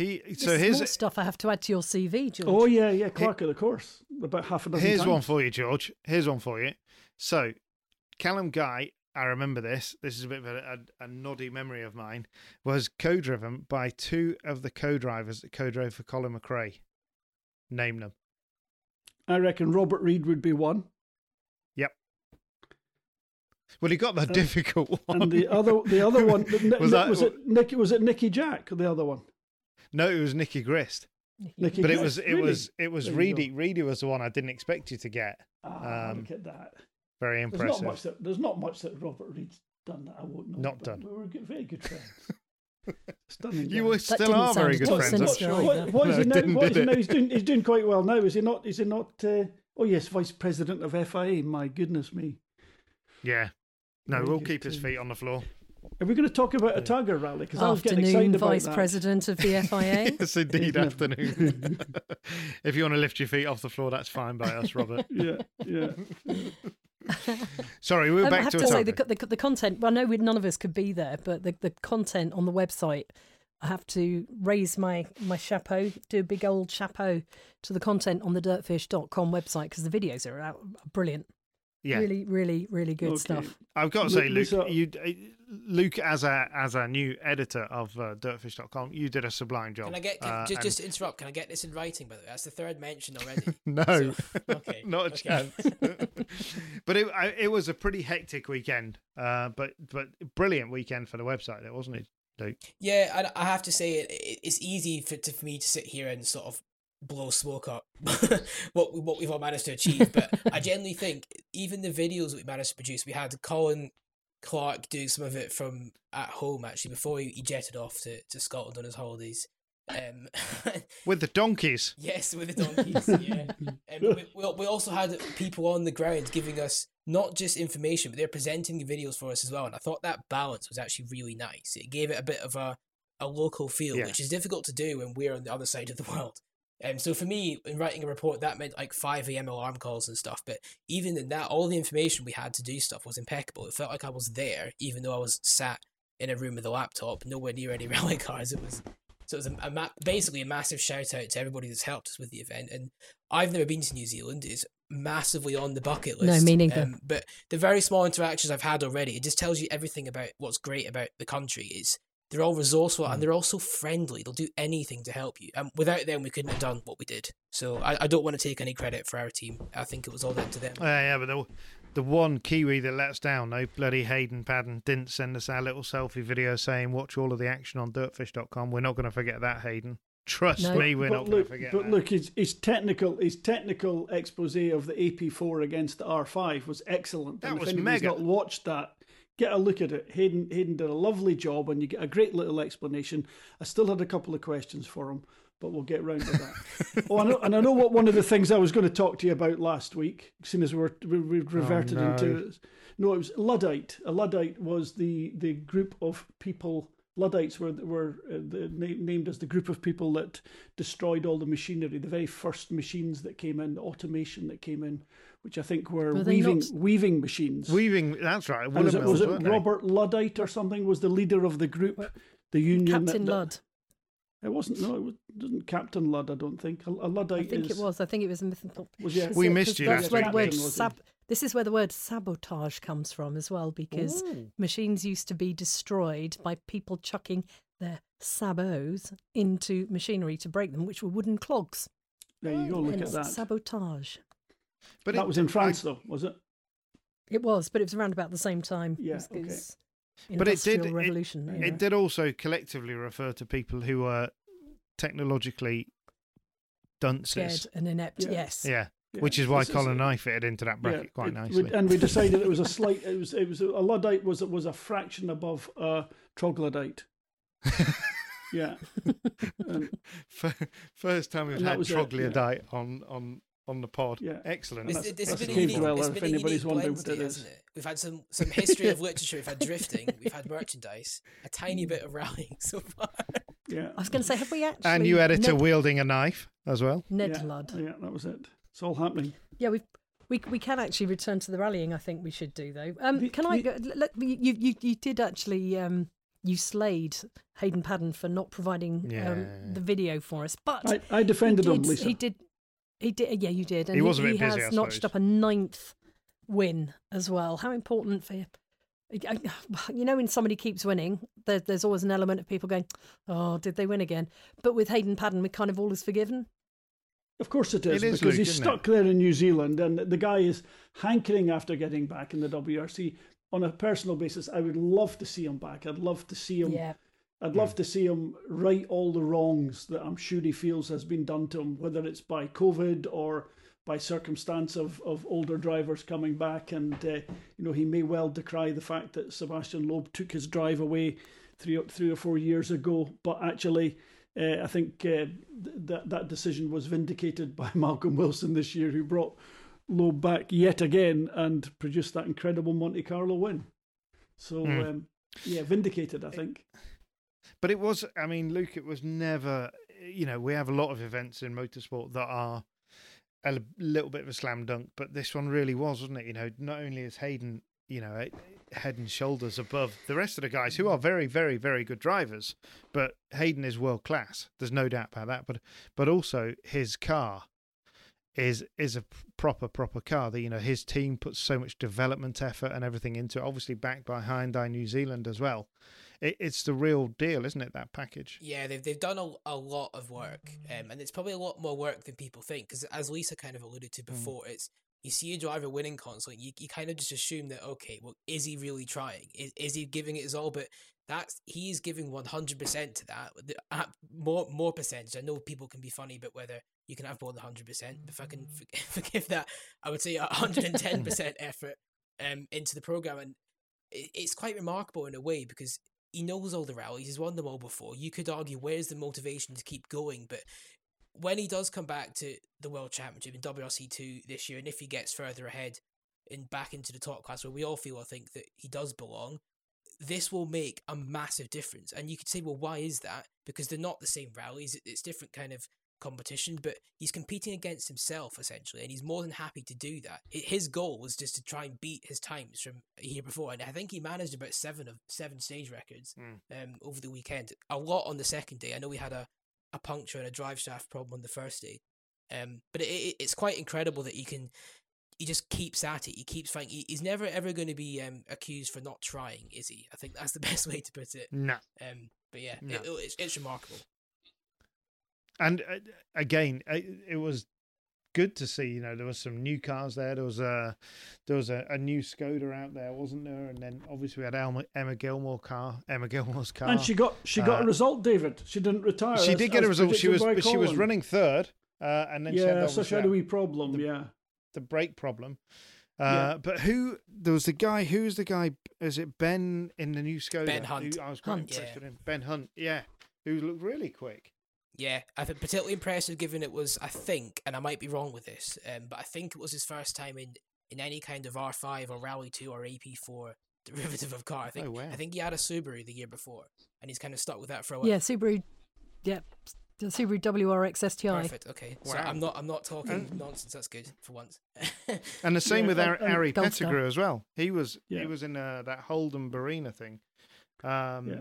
S3: He so here's
S2: stuff I have to add to your CV, George.
S5: Oh yeah, yeah, clerk he, of the course. About half a dozen.
S3: Here's
S5: times.
S3: one for you, George. Here's one for you. So, Callum Guy, I remember this. This is a bit of a, a, a noddy memory of mine. Was co-driven by two of the co-drivers that co-drove for Colin McRae. Name them.
S5: I reckon Robert Reid would be one.
S3: Yep. Well, he got the uh, difficult one.
S5: And the other, the other one was, that, was it Nicky? Was it Nicky Jack? The other one.
S3: No, it was Nicky Grist.
S5: Nicky
S3: but
S5: Grist,
S3: it was it
S5: really?
S3: was it was Reedy. Reedy was the one I didn't expect you to get.
S5: Ah, um, look at that.
S3: Very impressive.
S5: There's not much that, there's not much that Robert Reid's done that I wouldn't know.
S3: Not done.
S5: We were good, very good friends. Stunning.
S3: You were still are very good friends. I'm
S5: sure. What, what is no, he now? What is he now? He's doing. He's doing quite well now. Is he not? Is he not? Uh, oh yes, vice president of FIA. My goodness me.
S3: Yeah. No, very we'll keep his feet on the floor.
S5: Are we going to talk about a Targa rally?
S2: Because I was getting excited about
S5: Vice
S2: that. President of the FIA.
S3: yes, indeed, afternoon. if you want to lift your feet off the floor, that's fine by us, Robert.
S5: yeah, yeah.
S3: Sorry, we were back
S2: I have
S3: to,
S2: to say the,
S3: the,
S2: the, content. Well, I know none of us could be there, but the, the content on the website. I have to raise my my chapeau, do a big old chapeau to the content on the dirtfish.com website because the videos are out, brilliant. Yeah. Really, really, really good okay. stuff.
S3: I've got to say, Luke, you, uh, Luke, as a as a new editor of uh, Dirtfish.com, you did a sublime job.
S4: Can I get can, uh, just, and... just to interrupt? Can I get this in writing? By the way, that's the third mention already.
S3: no, so, okay, not a okay. chance. but it it was a pretty hectic weekend, uh, but but brilliant weekend for the website, there wasn't it? Luke?
S4: Yeah, I, I have to say it, it's easy for, to, for me to sit here and sort of blow smoke up what what we've all managed to achieve. But I genuinely think even the videos that we managed to produce, we had Colin Clark doing some of it from at home actually before he, he jetted off to, to Scotland on his holidays. Um,
S3: with the donkeys.
S4: Yes, with the donkeys. Yeah. Um, we, we also had people on the ground giving us not just information, but they're presenting the videos for us as well. And I thought that balance was actually really nice. It gave it a bit of a a local feel, yeah. which is difficult to do when we're on the other side of the world. Um, so for me, in writing a report, that meant like 5 a.m. alarm calls and stuff. But even in that, all the information we had to do stuff was impeccable. It felt like I was there, even though I was sat in a room with a laptop, nowhere near any rally cars. It was so it was a, a ma- basically a massive shout out to everybody that's helped us with the event. And I've never been to New Zealand; it's massively on the bucket list.
S2: No, me neither.
S4: Um, but the very small interactions I've had already, it just tells you everything about what's great about the country. Is they're all resourceful and mm. they're also friendly. They'll do anything to help you. And without them, we couldn't have done what we did. So I, I don't want to take any credit for our team. I think it was all down to them.
S3: Uh, yeah, but the, the one Kiwi that let us down, no bloody Hayden Paddon didn't send us our little selfie video saying watch all of the action on dirtfish.com. We're not going to forget that, Hayden. Trust no, me, we're not going to forget.
S5: But
S3: that.
S5: look, his, his technical his technical expose of the AP4 against the R5 was excellent.
S3: That
S5: and
S3: was
S5: if
S3: mega.
S5: not watched that, get a look at it. Hayden Hayden did a lovely job, and you get a great little explanation. I still had a couple of questions for him, but we'll get round to that. oh, I know, and I know what one of the things I was going to talk to you about last week, seeing as we were we, we reverted oh, no. into. No, it was Luddite. A Luddite was the the group of people Luddites were were uh, the, named as the group of people that destroyed all the machinery, the very first machines that came in, the automation that came in, which I think were,
S2: Were
S5: weaving
S2: not-
S5: weaving machines.
S3: Weaving, that's right.
S5: And was it, was it
S3: weren't they?
S5: Robert Luddite or something was the leader of the group, the union?
S2: Captain
S5: that, that-
S2: Ludd.
S5: It wasn't. No, it was- wasn't Captain Ludd. I don't think. A, a Luddite
S2: I think
S5: is,
S2: it was. I think it was a myth.
S5: Was yeah.
S3: We
S2: Because
S3: missed you
S2: That's where the word
S5: Captain, was he?
S2: sab- This is where the word sabotage comes from as well, because machines used to be destroyed by people chucking their sabots into machinery to break them, which were wooden clogs.
S5: There you go. Look at that.
S2: sabotage.
S3: But
S5: that
S3: it-
S5: was in
S3: I-
S5: France, though, was it?
S2: It was, but it was around about the same time.
S5: Yeah,
S2: as,
S5: okay.
S2: as
S3: But it did.
S2: Industrial
S3: It, it did also collectively refer to people who were technologically dunces.
S2: Scared and inept.
S5: Yeah.
S2: Yes.
S3: Yeah.
S5: Yeah.
S3: Which is why
S5: This is
S3: Colin and I fitted into that bracket
S5: Yeah,
S3: quite
S5: it-
S3: nicely.
S5: we- and we decided it was a slight. It was. It was a Luddite was was a fraction above a troglodyte. yeah. And,
S3: First time we've had
S5: was it,
S3: troglodyte on, on, on the pod.
S5: Yeah.
S3: Excellent.
S4: It's,
S5: That's-
S4: it's
S5: that's
S4: been
S5: a
S4: a
S5: cave
S4: unique,
S5: dweller,
S4: it's
S5: if
S4: been a
S5: anybody's
S4: unique
S5: wondering
S4: blend
S5: what it
S4: hasn't it? We've had some, some history of literature, we've had drifting, we've had merchandise, a tiny bit of rallying so far.
S5: yeah.
S2: I was going to say, have we actually?
S3: and you editor
S2: Ned,
S3: wielding a knife as well.
S2: Ned
S5: yeah,
S2: Ludd.
S5: Yeah, that was it. It's all happening.
S2: Yeah, we we we can actually return to the rallying. I think we should do though. Um,
S5: The-
S2: can I?
S5: the-
S2: Go, let, you you you did actually um you slayed Hayden Paddon for not providing
S3: Yeah.
S2: um, the video for us, but
S5: I, I defended
S2: he
S5: him, Lisa.
S2: He did. He did. Yeah, you did. And
S3: He was a bit
S2: he
S3: busy,
S2: has
S3: I
S2: notched up a ninth win as well. How important for you? You know, when somebody keeps winning, there, there's always an element of people going, "Oh, did they win again?" But with Hayden Paddon, we kind of all is forgiven.
S5: Of course it is,
S3: It is,
S5: because
S3: Luke,
S5: he's
S3: isn't
S5: stuck there in New Zealand, and the guy is hankering after getting back in the WRC. On a personal basis, I would love to see him back. I'd love to see him.
S2: Yeah.
S5: I'd love to see him right all the wrongs that I'm sure he feels has been done to him, whether it's by COVID or by circumstance of, of older drivers coming back. And, uh, you know, he may well decry the fact that Sebastian Loeb took his drive away three, or- three or four years ago. But actually, uh, I think uh, th- that, that decision was vindicated by Malcolm Wilson this year, who brought Loeb back yet again and produced that incredible Monte Carlo win. So,
S3: Hmm.
S5: um, yeah, vindicated, I think.
S3: But it was, I mean, Luke, it was never, you know, we have a lot of events in motorsport that are a little bit of a slam dunk, but this one really was, wasn't it? You know, not only is Hayden, you know, eh, head and shoulders above the rest of the guys who are very, very, very good drivers, but Hayden is world class. There's no doubt about that. But, but also his car is is a proper proper car that you know his team puts so much development effort and everything into it obviously backed by Hyundai New Zealand as well it, it's the real deal isn't it that package
S4: Yeah, they've they've done a, a lot of work, um, and it's probably a lot more work than people think. Because as Lisa kind of alluded to before, it's you see a driver winning constantly, you, you kind of just assume that okay, well, is he really trying? Is is he giving it his all? But that's he's giving one hundred percent to that. Uh, More more percentage. I know people can be funny, but whether you can have more than hundred percent, if I can for- forgive that, I would say hundred and ten percent effort um into the program, and it, it's quite remarkable in a way because he knows all the rallies. He's won them all before. You could argue where's the motivation to keep going, but when he does come back to the World Championship in WRC two this year, and if he gets further ahead and back into the top class, where we all feel I think that he does belong, this will make a massive difference. And you could say, well, why is that? Because they're not the same rallies. It's different kind of competition, but he's competing against himself essentially, and he's more than happy to do that. His goal was just to try and beat his times from a year before, and I think he managed about seven of seven stage records um, over the weekend. A lot on the second day. I know we had a, a puncture and a drive shaft problem on the first day, um, but it, it, it's quite incredible that he can. He just keeps at it. He keeps fighting. He, he's never ever going to be um, accused for not trying, is he? I think that's the best way to put it.
S3: no
S4: Um, but yeah,
S3: No.
S4: it, it's, it's remarkable.
S3: And uh, again it, it was good to see you know there was some new cars there there was a there was a, a new skoda out there wasn't there and then obviously we had Elma, Emma Gilmour car Emma Gilmour's car
S5: And she got she got
S3: Uh,
S5: a result, David. She didn't retire.
S3: she
S5: as-
S3: did get a result she was she was running third uh, and then she had
S5: Yeah,
S3: obviously
S5: so she had
S3: that-
S5: a wee problem.
S3: the-
S5: yeah,
S3: the brake problem. Uh,
S5: Yeah.
S3: But who? There was the guy. Who's the guy? Is it Ben in the new Skoda?
S4: Ben Hunt.
S3: Who I was quite
S2: Hunt.
S3: impressed
S4: Yeah.
S3: with him. Ben Hunt. Yeah, who looked really quick.
S4: Yeah, I've been particularly impressive given it was, I think, and I might be wrong with this, um, but I think it was his first time in, in any kind of R5 or Rally 2 or AP4 derivative of car. I think
S3: Oh, wow.
S4: I think he had a Subaru the year before, and he's kind of stuck with that for a while.
S2: Yeah, Subaru. Yeah, the Subaru WRX STI.
S4: Perfect. Okay. So
S3: Wow.
S4: I'm not. I'm not talking
S3: And-
S4: nonsense. That's good for once.
S3: And the same
S5: Yeah,
S3: with
S5: and-
S3: Ari, Ari Pettigrew as well. He was
S5: Yeah.
S3: he was in uh, that Holden Barina thing. Um,
S5: Yeah.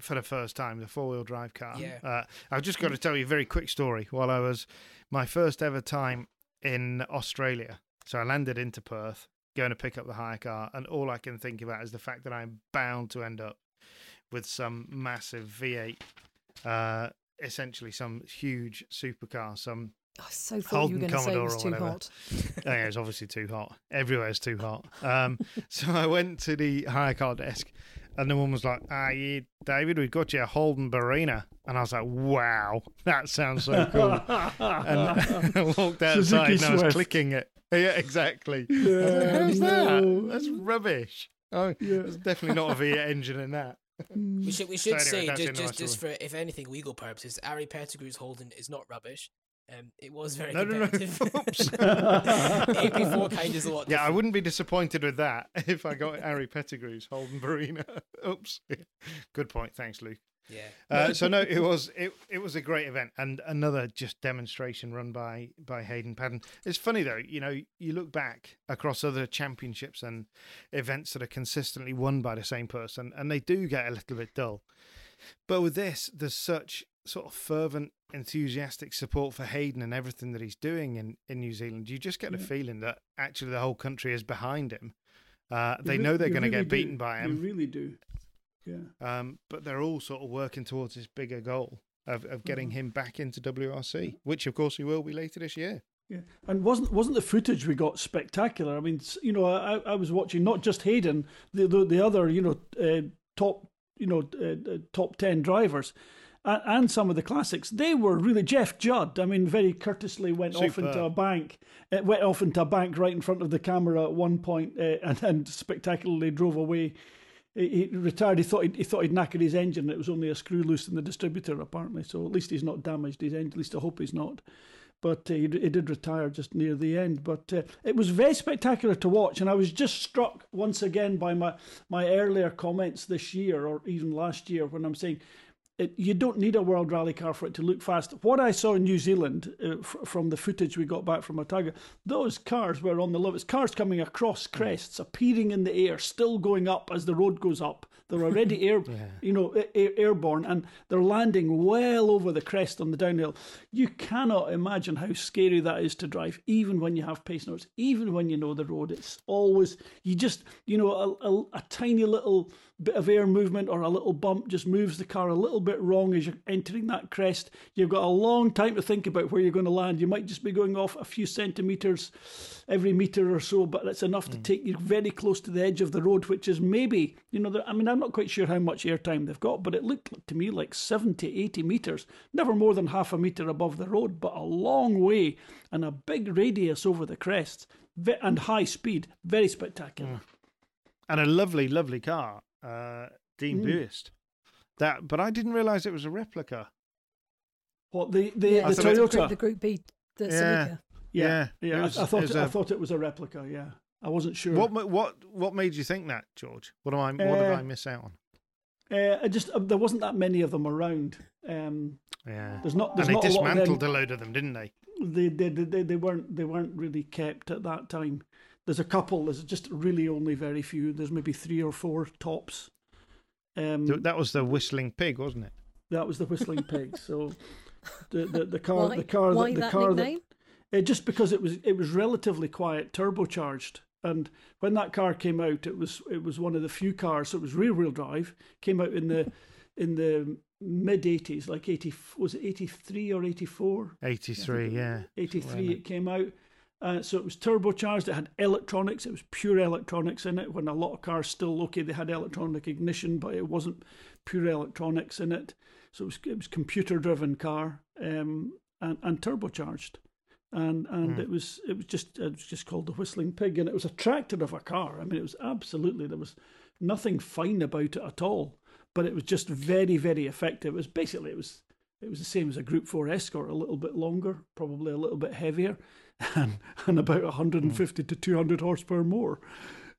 S3: For the first time, the four wheel drive car.
S4: Yeah.
S3: Uh, I've just got to tell you a very quick story. While I was my first ever time in Australia, so I landed into Perth, going to pick up the hire car, and all I can think about is the fact that I'm bound to end up with some massive V8, uh, essentially some huge supercar, some
S2: I so thought you were
S3: Holden
S2: going to say it
S3: Commodore
S2: was
S3: or
S2: too
S3: whatever.
S2: hot.
S3: Oh, yeah, it's obviously too hot. Everywhere's too hot. Um, so I went to the hire car desk, and the woman was like, "Ah, yeah, David, we've got you a Holden Barina," and I was like, "Wow, that sounds so cool." and I walked outside
S5: Suzuki
S3: and I was
S5: Swift.
S3: clicking it. Yeah, exactly. I was like, How's that? That's rubbish. Oh,
S5: Yeah.
S3: there's definitely not a V8 engine in that.
S4: we should. We should
S3: anyway,
S4: say
S3: that's
S4: just
S3: in my
S4: just, just for if anything legal purposes, Ari Pettigrew's Holden is not rubbish. Um, it was very
S3: No, no, no.
S4: competitive.
S3: Oops.
S4: AP4 kind is a lot.
S3: Yeah, I wouldn't be disappointed with that if I got Ari Pettigrew's Holden Barina. Oops. Good point. Thanks, Luke.
S4: Yeah.
S3: Uh, so no, it was it it was a great event and another just demonstration run by by Hayden Paddon. It's funny though, you know, you look back across other championships and events that are consistently won by the same person, and they do get a little bit dull. But with this, there's such sort of fervent, enthusiastic support for Hayden and everything that he's doing in in New Zealand. You just get the
S5: Yeah.
S3: feeling that actually the whole country is behind him. Uh, they know they're going to get beaten
S5: do.
S3: by
S5: You
S3: him.
S5: really do. Yeah.
S3: Um, but they're all sort of working towards this bigger goal of, of getting
S5: Mm-hmm.
S3: him back into WRC, which of course he will be later this year.
S5: Yeah, and wasn't wasn't the footage we got spectacular? I mean, you know, I, I was watching not just Hayden, the the, the other, you know, uh, top, you know, uh, uh, top ten drivers, and, and some of the classics. They were really Jeff Judd. I mean, very courteously went off into a bank, uh, went off into a bank right in front of the camera at one point, uh, and, and spectacularly drove away. He, he retired. He thought he'd, he thought he'd knackered his engine. It was only a screw loose in the distributor, apparently. So at least he's not damaged his engine. At least I hope he's not but uh, he, he did retire just near the end. But uh, it was very spectacular to watch, and I was just struck once again by my my earlier comments this year or even last year when I'm saying. It, you don't need a world rally car for it to look fast. What I saw in New Zealand uh, f- from the footage we got back from Otago, those cars were on the level. It's Cars coming across crests, appearing in the air, still going up as the road goes up. They're already air, you know, a- airborne, and they're landing well over the crest on the downhill. You cannot imagine how scary that is to drive, even when you have pace notes, even when you know the road. It's always you just, you know, a, a, a tiny little bit of air movement or a little bump just moves the car a little bit wrong as you're entering that crest. You've got a long time to think about where you're going to land. You might just be going off a few centimeters every meter or so, but it's enough to mm. take you very close to the edge of the road, which is maybe, you know, I mean, I'm not quite sure how much airtime they've got, but it looked to me like 70, 80 meters, never more than half a meter above the road, but a long way and a big radius over the crest and high speed. Very spectacular. Mm.
S3: And a lovely, lovely car, uh, Dean
S5: Mm.
S3: Buist. That, but I didn't realise it was a replica.
S5: What the the,
S2: Yeah,
S5: the
S3: thought it-
S2: Group,
S5: Toyota?
S2: the Group B, the
S3: Yeah.
S2: Celica.
S5: Yeah,
S3: Yeah,
S5: yeah. I-
S3: was-
S5: I, thought
S3: it was
S5: it, I
S3: a-
S5: thought it was a replica. Yeah, I wasn't sure.
S3: What what what made you think that, George? What am I? What did
S5: Uh,
S3: I miss out on?
S5: Uh, I just uh, there wasn't that many of them around. Um,
S3: Yeah,
S5: there's not. There's
S3: and they
S5: not a lot of
S3: dismantled
S5: them.
S3: a load of them, didn't they?
S5: They, they, they, they, they weren't. They weren't really kept at that time. There's a couple. There's just really only very few. There's maybe three or four tops. Um,
S3: That was the whistling pig, wasn't it?
S5: that was the whistling pig. So the the, the car
S2: Why,
S5: the car
S2: why
S5: that, the
S2: that
S5: car
S2: nickname?
S5: that Uh, just because it was it was relatively quiet, turbocharged, and when that car came out, it was it was one of the few cars. So it was rear wheel drive. Came out in the in the mid eighties, like eighty was it eighty three or eighty four?
S3: Eighty three, yeah.
S5: Eighty
S3: Somewhere
S5: three
S3: in
S5: it came out. Uh, so it was turbocharged. It had electronics. It was pure electronics in it. When a lot of cars still okay, they had electronic ignition, but it wasn't pure electronics in it. So it was it was computer driven car um, and and turbocharged and and
S3: Hmm.
S5: it was it was just it was just called the whistling pig and it was a tractor of a car i mean it was absolutely there was nothing fine about it at all but it was just very very effective it was basically it was it was the same as a group 4 escort a little bit longer probably a little bit heavier and, and about 150 to 200 horsepower more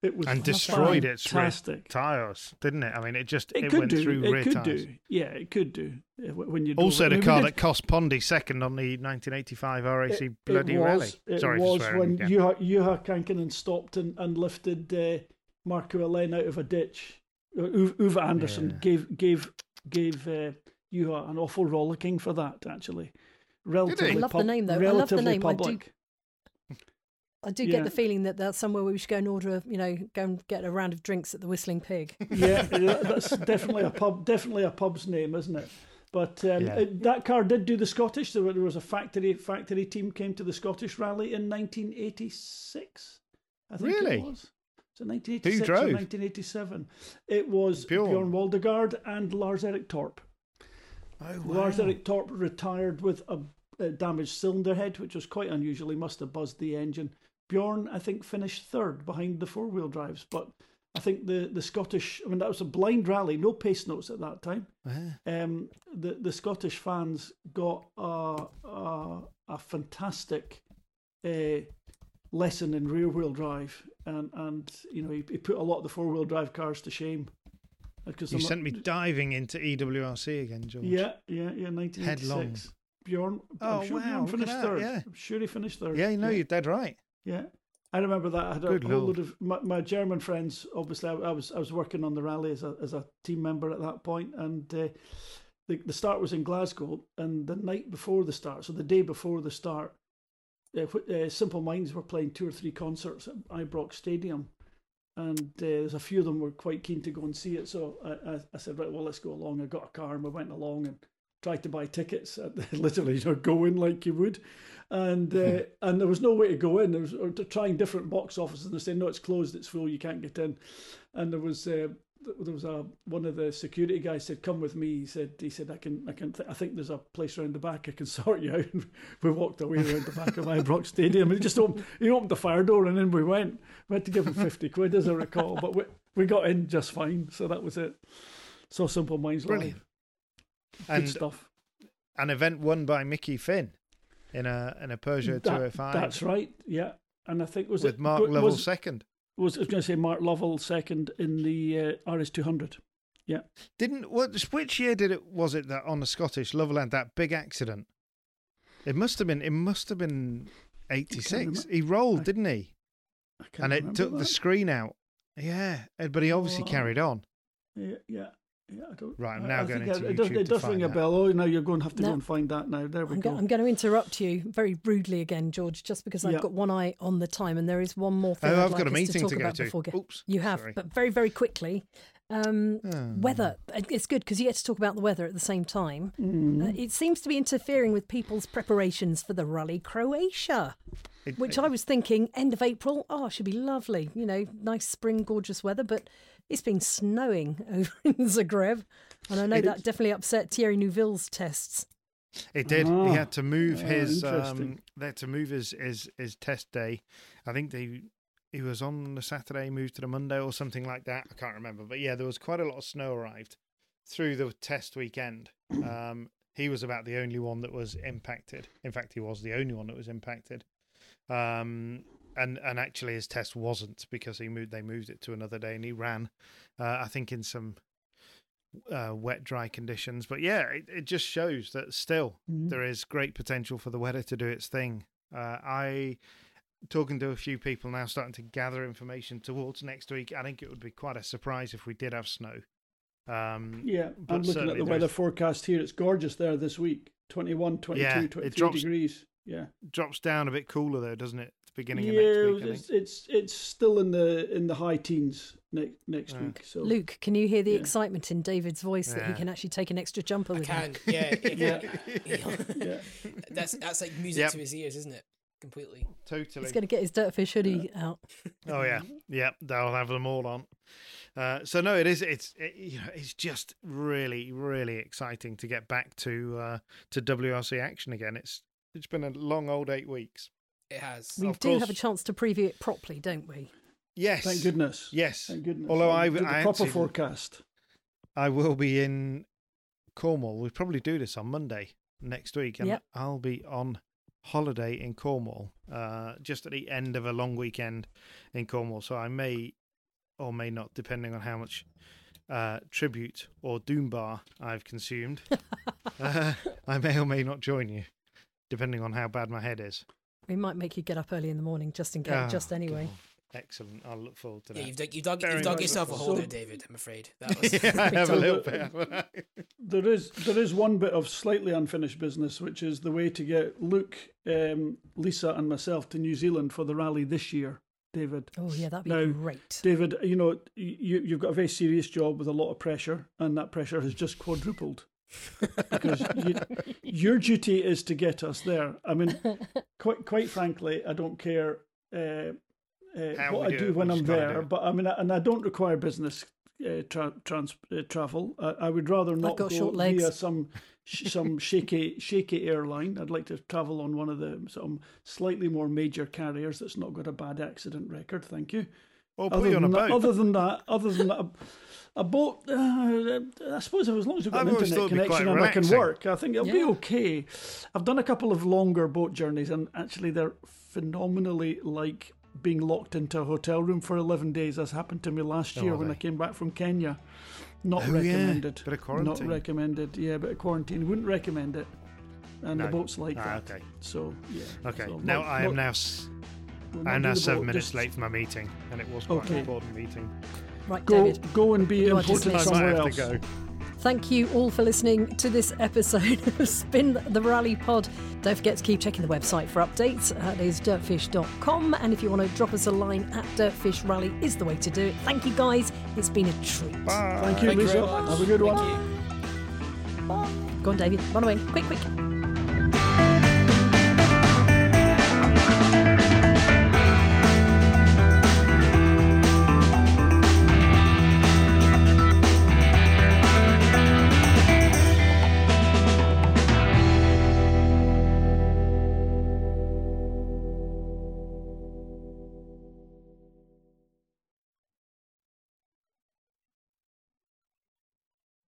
S5: It was
S3: and destroyed its rear
S5: fantastic.
S3: tires, didn't it? I mean, it just
S5: It,
S3: it,
S5: could
S3: went
S5: do.
S3: through
S5: It
S3: rear
S5: could
S3: tires.
S5: do. Yeah, it could do. When you
S3: Also,
S5: it. I
S3: the car that cost Pondy second on the 1985 RAC
S5: it,
S3: bloody
S5: it
S3: rally.
S5: was, It
S3: Sorry for
S5: was
S3: swearing
S5: when
S3: again.
S5: Juha, Juha Kankkunen stopped and, and lifted uh, Markku Alén out of a ditch. Uh, Ove Ove Andersson
S3: Yeah.
S5: gave gave gave uh, Juha an awful rollicking for that. Actually, relatively
S3: I
S2: love the name, though. I love the
S5: relatively
S2: name. I do-
S5: Public.
S2: I do
S5: Yeah.
S2: get the feeling that that's somewhere where we should go and order, a, you know, go and get a round of drinks at the Whistling Pig.
S5: yeah, yeah, that's definitely a pub, definitely a pub's name, isn't it? But um,
S3: Yeah.
S5: it, that car did do the Scottish. There, there was a factory factory team came to the Scottish Rally in 1986. I think
S3: Really?
S5: it was. So 1986 or
S3: drove?
S5: 1987. It was
S3: Bjorn.
S5: Bjorn, Waldegard and Lars Erik Torph.
S3: Oh,
S5: Lars Erik Torph retired with a, a damaged cylinder head, which was quite unusual. He must have buzzed the engine. Bjorn, I think, finished third behind the four wheel drives, but I think the, the Scottish, I mean, that was a blind rally, no pace notes at that time.
S3: Ah.
S5: Um, the, the Scottish fans got a, a, a fantastic uh, lesson in rear wheel drive, and, and you know, he, he put a lot of the four wheel drive cars to shame. Because
S3: You
S5: I'm not-
S3: sent me diving into E EWRC again, George.
S5: yeah, yeah, yeah. Nineteen eighty
S3: Headlong.
S5: Bjorn.
S3: Oh,
S5: I'm sure
S3: wow,
S5: Bjorn finished
S3: that,
S5: third.
S3: yeah.
S5: I'm sure he finished third.
S3: Yeah, no,
S5: yeah.
S3: you're dead right.
S5: Yeah, I remember that. I had a
S3: Good
S5: whole load of my, my German friends. Obviously, I, I was I was working on the rally as a as a team member at that point, and uh, the the start was in Glasgow, and the night before the start, so the day before the start, uh, uh, Simple Minds were playing two or three concerts at Ibrox Stadium. And uh, there's a few of them were quite keen to go and see it, so I, I, I said, right, well, let's go along. I got a car and we went along and tried to buy tickets. Literally, you know, go in like you would, and uh, and there was no way to go in. There was to trying different box offices, and they said no, it's closed, it's full, you can't get in. And there was uh, there was a one of the security guys said, "Come with me." He said, "He said I can I can th- I think there's a place around the back I can sort you out." And we walked away around the back of Ibrox Stadium. He just opened he opened the fire door and in we went. We had to give him fifty quid as I recall, but we we got in just fine. So that was it. So simple minds
S3: Brilliant.
S5: live. Good
S3: And
S5: stuff.
S3: an event won by Mickey Finn in a in a Peugeot
S5: That-
S3: 205
S5: That's right. Yeah, and I think was
S3: with
S5: it
S3: Mark
S5: was,
S3: Lovell
S5: was,
S3: second.
S5: was I was going to say Mark Lovell second in the uh, RS two hundred. Yeah.
S3: Didn't what? Which year did it? Was it that on the Scottish Lovell had that big accident? It must have been. It must have been eighty six. He rolled,
S5: I-
S3: didn't he? And it took the screen out. Yeah, eh, but he obviously
S5: Oh.
S3: carried on.
S5: Yeah, yeah, yeah. I don't.
S3: Right, I'm now
S5: I
S3: going
S5: think
S3: into
S5: it, does,
S3: YouTube
S5: it
S3: to
S5: does
S3: find
S5: ring a
S3: that.
S5: bell. Oh, now you're going to have to
S2: No.
S5: go and find that now. There we
S2: I'm,
S5: go.
S2: go- I'm going to interrupt you very rudely again, George, just because I've
S5: Yeah.
S2: got one eye on the time, and there is one more thing
S3: Oh,
S2: I'd
S3: I've
S2: like
S3: got a
S2: us
S3: meeting
S2: to talk
S3: to go
S2: about
S3: to.
S2: before ge-
S3: Oops,
S2: you have,
S3: sorry.
S2: but very, very quickly. Um,
S3: Oh.
S2: Weather. It's good because you get to talk about the weather at the same time.
S5: Mm-hmm.
S2: Uh, it seems to be interfering with people's preparations for the Rally Croatia,
S3: It-
S2: which I was thinking end of April. Oh, should be lovely. You know, nice spring, gorgeous weather. But it's been snowing over in Zagreb, and I know
S5: It
S2: that
S5: is-
S2: definitely upset Thierry Neuville's tests.
S3: It did.
S5: Ah.
S3: he had to move
S5: Ah,
S3: his. Um,
S5: interesting.
S3: they had to move his, his his test day. I think they he was on the Saturday, moved to the Monday or something like that. I can't remember, but yeah, there was quite a lot of snow arrived through the test weekend. Um, he was about the only one that was impacted. In fact, he was the only one that was impacted. Um, and and actually, his test wasn't because he moved. They moved it to another day, and he ran. Uh, I think in some uh, wet, dry conditions. But yeah, it, it just shows that still
S5: Mhm.
S3: there is great potential for the weather to do its thing. Uh, I talking to a few people now, starting to gather information towards next week. I think it would be quite a surprise if we did have snow. Um,
S5: Yeah,
S3: but
S5: I'm looking at the weather forecast here. It's gorgeous there this week 21, 22,
S3: Yeah,
S5: 23
S3: drops-
S5: degrees. Yeah.
S3: drops down a bit cooler though, doesn't it? At the beginning
S5: yeah,
S3: of next week.
S5: It's, it's it's still in the in the high teens next next
S3: Yeah.
S5: week. So
S2: Luke, can you hear the
S5: Yeah.
S2: excitement in David's voice that he can actually take an extra jumper
S4: I
S2: with him?
S4: can, yeah.
S5: Yeah. yeah.
S4: that's that's like music
S3: Yep.
S4: to his ears, isn't it? Completely.
S3: Totally.
S2: He's going to get his Dirtfish hoodie out.
S3: Oh yeah, yeah, they'll have them all on. Uh, so no, it is. It's it, you know, it's just really, really exciting to get back to uh, to WRC action again. It's it's been a long old eight weeks.
S4: It has.
S2: We
S3: Of
S2: do have a chance to preview it properly, don't we?
S3: Yes,
S5: Thank goodness.
S3: Yes,
S5: Thank goodness.
S3: Although
S5: Yeah,
S3: I,
S5: did the
S3: I
S5: proper
S3: actually-
S5: forecast.
S3: I will be in Cornwall. We'll probably do this on Monday next week, and
S2: Yep.
S3: I'll be on holiday in Cornwall, uh, just at the end of a long weekend in Cornwall. So I may or may not, depending on how much uh, tribute or doom bar I've consumed. uh, I may or may not join you, depending on how bad my head is.
S2: We might make you get up early in the morning just in case,
S3: Oh,
S2: just anyway.
S3: God. Excellent. I'll look forward to
S4: Yeah,
S3: that.
S4: you've dug, you've dug, you've dug yourself a
S3: so.
S4: hole there, David. I'm afraid. That was,
S3: yeah, I have a little bit.
S5: There is there is one bit of slightly unfinished business, which is the way to get Luke, um, Lisa, and myself to New Zealand for the rally this year. David,
S2: Oh, yeah, that'd be
S5: Now,
S2: great.
S5: David, you know you you've got a very serious job with a lot of pressure, and that pressure has just quadrupled because you, your duty is to get us there. I mean, quite quite frankly, I don't care uh, uh, what I
S3: do
S5: do
S3: it,
S5: when I'm
S3: just do
S5: there, but I mean, and I don't require business uh, tra- trans- uh, travel. I, I would rather not go
S2: short legs.
S5: via some sh- some shaky shaky airline. I'd like to travel on one of the some slightly more major carriers that's not got a bad accident record. Thank you.
S3: Or put you on a
S5: than that,
S3: boat.
S5: other than that, other than that, a, a boat. Uh, I suppose as long as we've got
S3: I've
S5: an internet
S3: thought it'd be quite
S5: connection and I can work, I think it'll be okay. I've done a couple of longer boat journeys, and actually they're phenomenally like being locked into a hotel room for 11 days, as happened to me last
S3: Oh,
S5: year
S3: are
S5: when I came back from Kenya. Not
S3: Oh, yeah.
S5: recommended.
S3: Bit of quarantine.
S5: Not recommended. Yeah, but a quarantine wouldn't recommend it. And the boat's like
S3: Ah,
S5: that.
S3: okay.
S5: So yeah.
S3: Okay.
S5: So
S3: now
S5: not-
S3: I am
S5: not-
S3: now s-
S5: we'll I'm
S3: now seven
S5: boat,
S3: minutes
S5: just
S3: late for my meeting, and it was quite
S5: Okay.
S3: an important meeting.
S2: Right,
S5: Go
S2: David.
S5: go and be
S2: You are
S5: important
S2: dismissed.
S3: I might
S5: somewhere else.
S3: to go.
S2: Thank you all for listening to this episode of Spin the Rally Pod. Don't forget to keep checking the website for updates. That is dirtfish.com. And if you want to drop us a line at Dirtfish Rally is the way to do it. Thank you guys. It's been a treat.
S5: Thank you,
S4: Thank
S5: Lisa.
S4: very much.
S5: Have a good one.
S4: Thank you.
S2: Go on, David. Run away. Quick, quick.